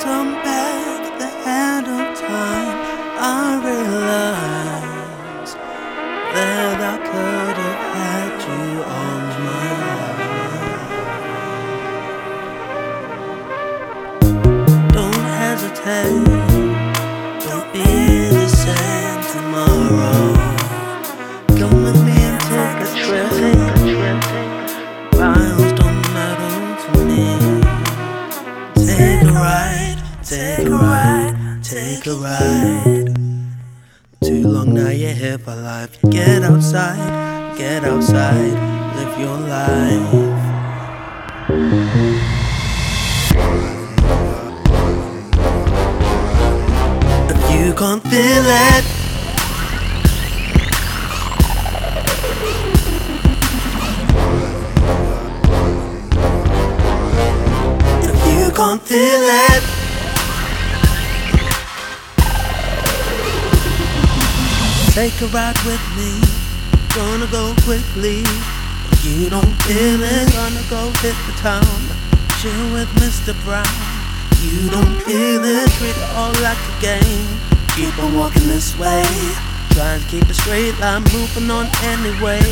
turn back the hand of time, I realize that I could have had you on my own. Don't hesitate, take a ride. Too long now you're here for life. Get outside, get outside, live your life. If you can't feel it, if you can't feel it. Take a ride with me, gonna go quickly. If you don't feel it, gonna go hit the town. Chill with Mr. Brown. You don't feel it, treat it all like a game. Keep on walking this way. Trying to keep a straight line, moving on anyway.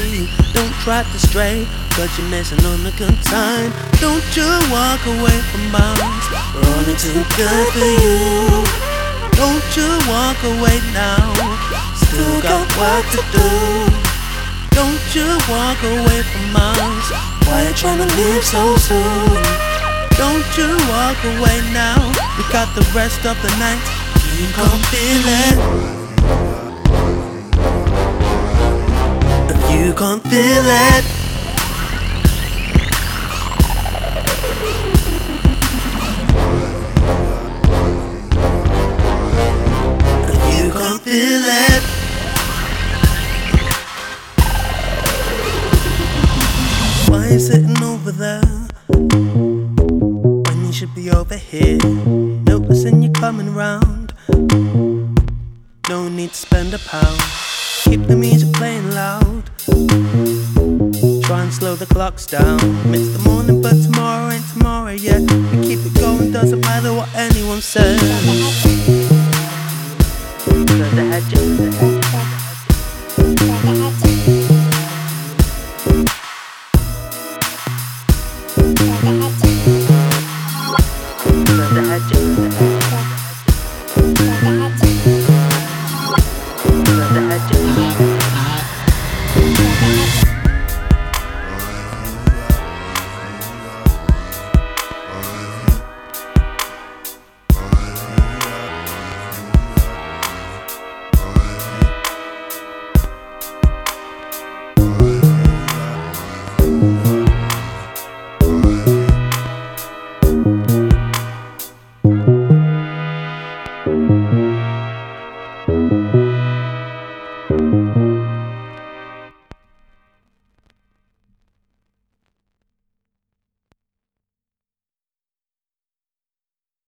Don't try to stray, but you're missing on the good time. Don't you walk away from bounds. We're only too good for you. Don't you walk away now. Still got work to do. Don't you walk away from us. Why you trying to leave so soon? Don't you walk away now. We got the rest of the night. You can't feel it. If you can't feel it. Should be over here? Noticing you coming round. No need to spend a pound. Keep the music playing loud. Try and slow the clocks down. Miss the morning, but tomorrow ain't tomorrow yet. We keep it going, doesn't matter what anyone says.